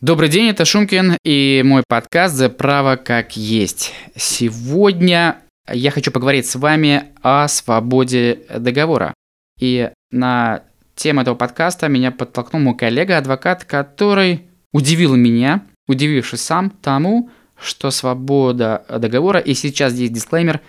Добрый день, это Шумкин и мой подкаст «За право как есть». Сегодня я хочу поговорить с вами о свободе договора. И на тему этого подкаста меня подтолкнул мой коллега-адвокат, который удивил меня, удивившись сам тому, что свобода договора, и сейчас здесь дисклеймер,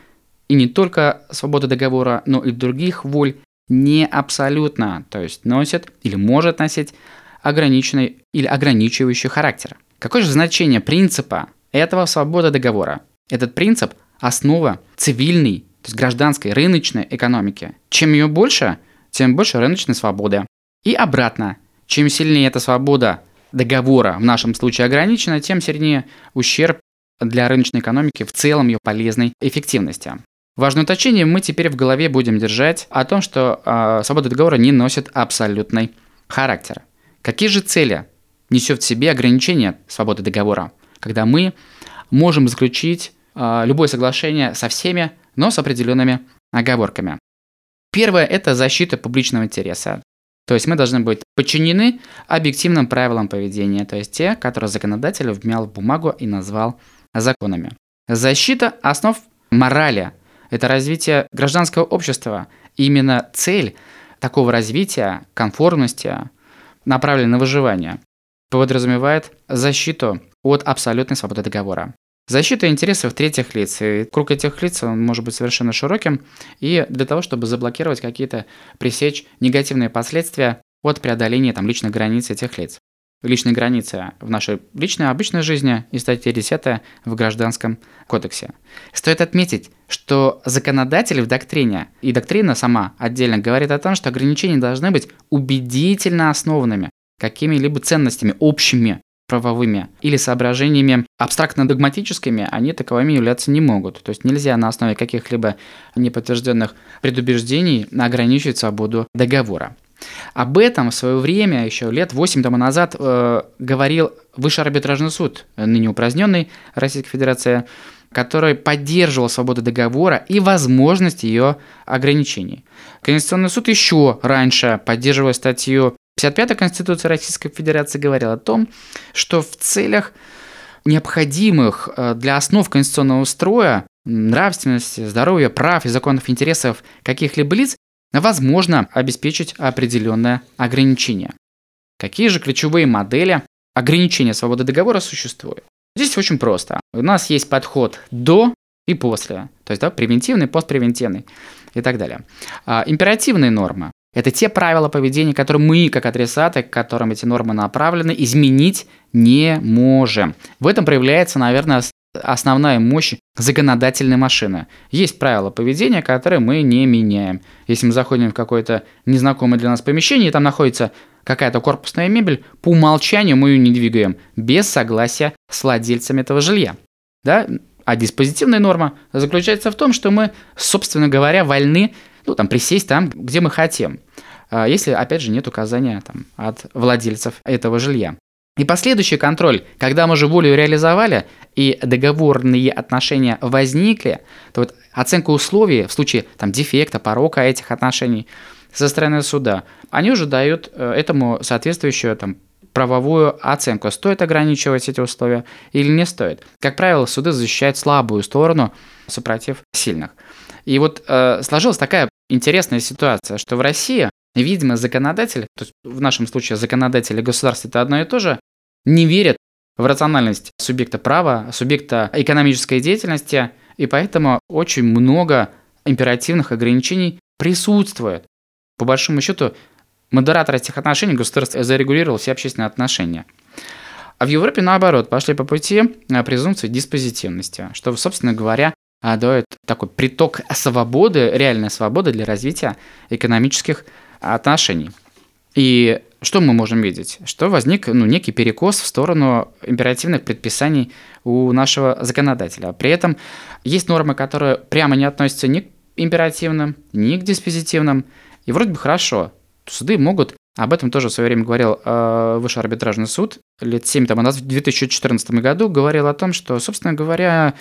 и не только свобода договора, но и других воль не абсолютно, то есть носит или может носить ограниченный или ограничивающий характер. Какое же значение принципа этого свободы договора? Этот принцип – основа цивильной, то есть гражданской, рыночной экономики. Чем ее больше, тем больше рыночной свободы. И обратно, чем сильнее эта свобода договора, в нашем случае ограничена, тем сильнее ущерб для рыночной экономики в целом ее полезной эффективности. Важное уточнение мы теперь в голове будем держать о том, что э, свобода договора не носит абсолютный характер. Какие же цели несет в себе ограничение свободы договора, когда мы можем заключить э, любое соглашение со всеми, но с определенными оговорками. Первое – это защита публичного интереса. То есть мы должны быть подчинены объективным правилам поведения, то есть те, которые законодатель вмял в бумагу и назвал законами. Защита основ морали – это развитие гражданского общества. И именно цель такого развития, конформности, направленный на выживание, подразумевает защиту от абсолютной свободы договора. Защита интересов третьих лиц. И круг этих лиц он может быть совершенно широким. И для того, чтобы заблокировать какие-то, пресечь негативные последствия от преодоления там, личных границ этих лиц. Личные границы в нашей личной обычной жизни и статья 10 в Гражданском кодексе. Стоит отметить, что законодатель в доктрине, и доктрина сама отдельно говорит о том, что ограничения должны быть убедительно основанными какими-либо ценностями общими, правовыми или соображениями абстрактно-догматическими, они таковыми являться не могут. То есть нельзя на основе каких-либо неподтвержденных предубеждений ограничивать свободу договора. Об этом в свое время, еще лет 8 тому назад, э, говорил Высший арбитражный суд, ныне упраздненный Российской Федерации, который поддерживал свободу договора и возможность ее ограничений. Конституционный суд еще раньше, поддерживая статью 55 Конституции Российской Федерации, говорил о том, что в целях необходимых э, для основ конституционного строя нравственности, здоровья, прав и законных интересов каких-либо лиц возможно обеспечить определенное ограничение. Какие же ключевые модели ограничения свободы договора существуют? Здесь очень просто. У нас есть подход до и после, то есть да, превентивный, постпревентивный и так далее. А, императивные нормы – это те правила поведения, которые мы, как адресаты, к которым эти нормы направлены, изменить не можем. В этом проявляется, наверное, основная мощь законодательной машины. Есть правила поведения, которые мы не меняем. Если мы заходим в какое-то незнакомое для нас помещение, и там находится какая-то корпусная мебель, по умолчанию мы ее не двигаем без согласия с владельцем этого жилья. Да? А диспозитивная норма заключается в том, что мы, собственно говоря, вольны ну, там, присесть там, где мы хотим, а если, опять же, нет указания там, от владельцев этого жилья. И последующий контроль, когда мы же волю реализовали и договорные отношения возникли, то вот оценка условий в случае там, дефекта, порока этих отношений со стороны суда, они уже дают э, этому соответствующую там, правовую оценку, стоит ограничивать эти условия или не стоит. Как правило, суды защищают слабую сторону, супротив сильных. И вот э, сложилась такая интересная ситуация, что в России, видимо, законодатель, то есть в нашем случае законодатель и государство это одно и то же, не верят в рациональность субъекта права, субъекта экономической деятельности, и поэтому очень много императивных ограничений присутствует. По большому счету, модератор этих отношений государство зарегулировал все общественные отношения. А в Европе, наоборот, пошли по пути а, презумпции диспозитивности, что, собственно говоря, а, дает такой приток свободы, реальной свободы для развития экономических отношений. И что мы можем видеть? Что возник ну, некий перекос в сторону императивных предписаний у нашего законодателя. При этом есть нормы, которые прямо не относятся ни к императивным, ни к диспозитивным. И вроде бы хорошо. Суды могут, об этом тоже в свое время говорил э, Высший арбитражный суд, лет 7 тому назад, в 2014 году, говорил о том, что, собственно говоря,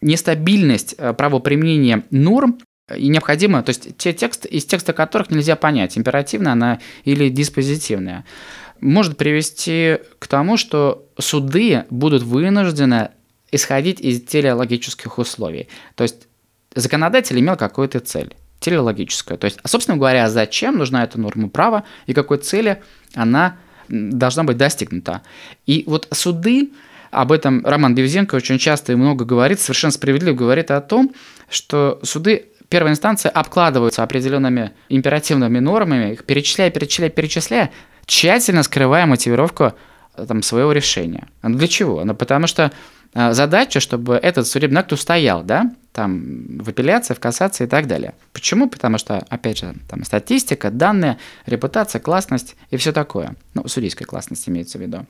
нестабильность э, правоприменения норм и необходимо, то есть те тексты, из текста которых нельзя понять, императивная она или диспозитивная. может привести к тому, что суды будут вынуждены исходить из телеологических условий. То есть законодатель имел какую-то цель телеологическую. То есть, собственно говоря, зачем нужна эта норма права и какой цели она должна быть достигнута. И вот суды, об этом Роман Бевзенко очень часто и много говорит, совершенно справедливо говорит о том, что суды первой инстанции обкладываются определенными императивными нормами, их перечисляя, перечисляя, перечисляя, тщательно скрывая мотивировку э, там, своего решения. Ну, для чего? Ну, потому что э, задача, чтобы этот судебный акт устоял, да, там, в апелляции, в кассации и так далее. Почему? Потому что, опять же, там статистика, данные, репутация, классность и все такое. Ну, судейская классность имеется в виду.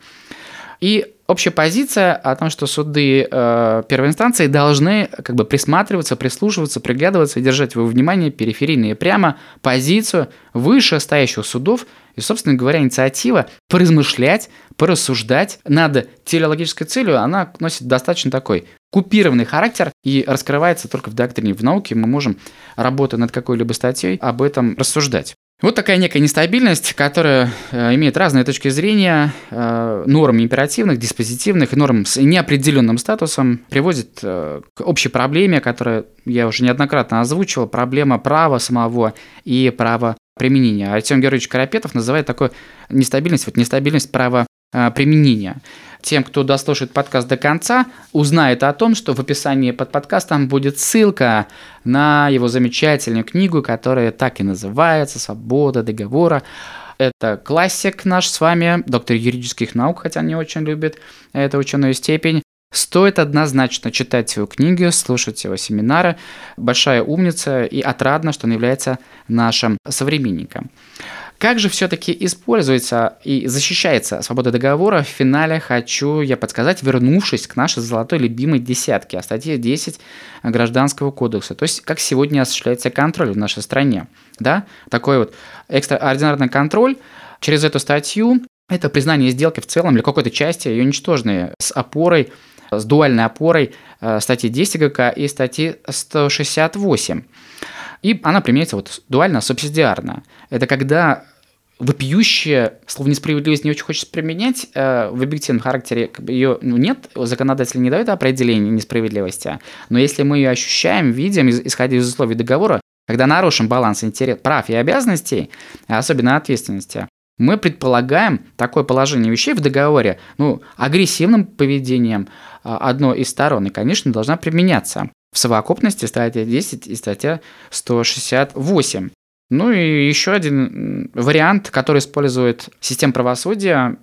И общая позиция о том, что суды э, первой инстанции должны как бы присматриваться, прислушиваться, приглядываться и держать во внимании периферийные прямо позицию вышестоящих судов и, собственно говоря, инициатива поразмышлять, порассуждать над телеологической целью, она носит достаточно такой купированный характер и раскрывается только в доктрине. В науке мы можем, работая над какой-либо статьей, об этом рассуждать. Вот такая некая нестабильность, которая э, имеет разные точки зрения, э, норм императивных, диспозитивных норм с неопределенным статусом, приводит э, к общей проблеме, которую я уже неоднократно озвучивал, проблема права самого и права применения. Артем Георгиевич Карапетов называет такую нестабильность, вот нестабильность права применения. Тем, кто дослушает подкаст до конца, узнает о том, что в описании под подкастом будет ссылка на его замечательную книгу, которая так и называется «Свобода договора». Это классик наш с вами, доктор юридических наук, хотя не очень любит эту ученую степень. Стоит однозначно читать его книги, слушать его семинары. Большая умница и отрадно, что он является нашим современником. Как же все-таки используется и защищается свобода договора? В финале хочу я подсказать, вернувшись к нашей золотой любимой десятке, о статье 10 Гражданского кодекса. То есть, как сегодня осуществляется контроль в нашей стране. Да? Такой вот экстраординарный контроль через эту статью это признание сделки в целом или какой-то части, ее ничтожной, с опорой, с дуальной опорой э, статьи 10 ГК и статьи 168. И она применяется вот дуально-субсидиарно. Это когда вопиющее, слово несправедливость не очень хочется применять, э, в объективном характере ее ну, нет, законодатель не дает определения несправедливости, но если мы ее ощущаем, видим, исходя из условий договора, когда нарушен баланс интерес, прав и обязанностей, особенно ответственности, мы предполагаем такое положение вещей в договоре, ну, агрессивным поведением а, одной из сторон, и, конечно, должна применяться. В совокупности статья 10 и статья 168. Ну и еще один вариант, который использует система правосудия,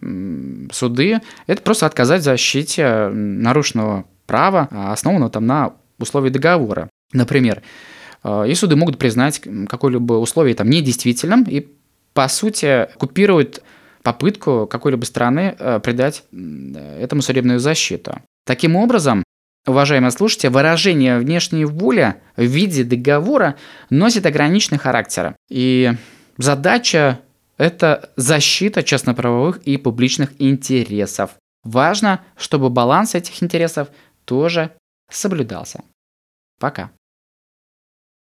суды, это просто отказать в защите нарушенного права, основанного там на условии договора. Например, э, и суды могут признать какое-либо условие там недействительным и, по сути, купируют попытку какой-либо страны э, придать этому судебную защиту. Таким образом, Уважаемые слушатели, выражение внешней воли в виде договора носит ограниченный характер. И задача – это защита частноправовых и публичных интересов. Важно, чтобы баланс этих интересов тоже соблюдался. Пока.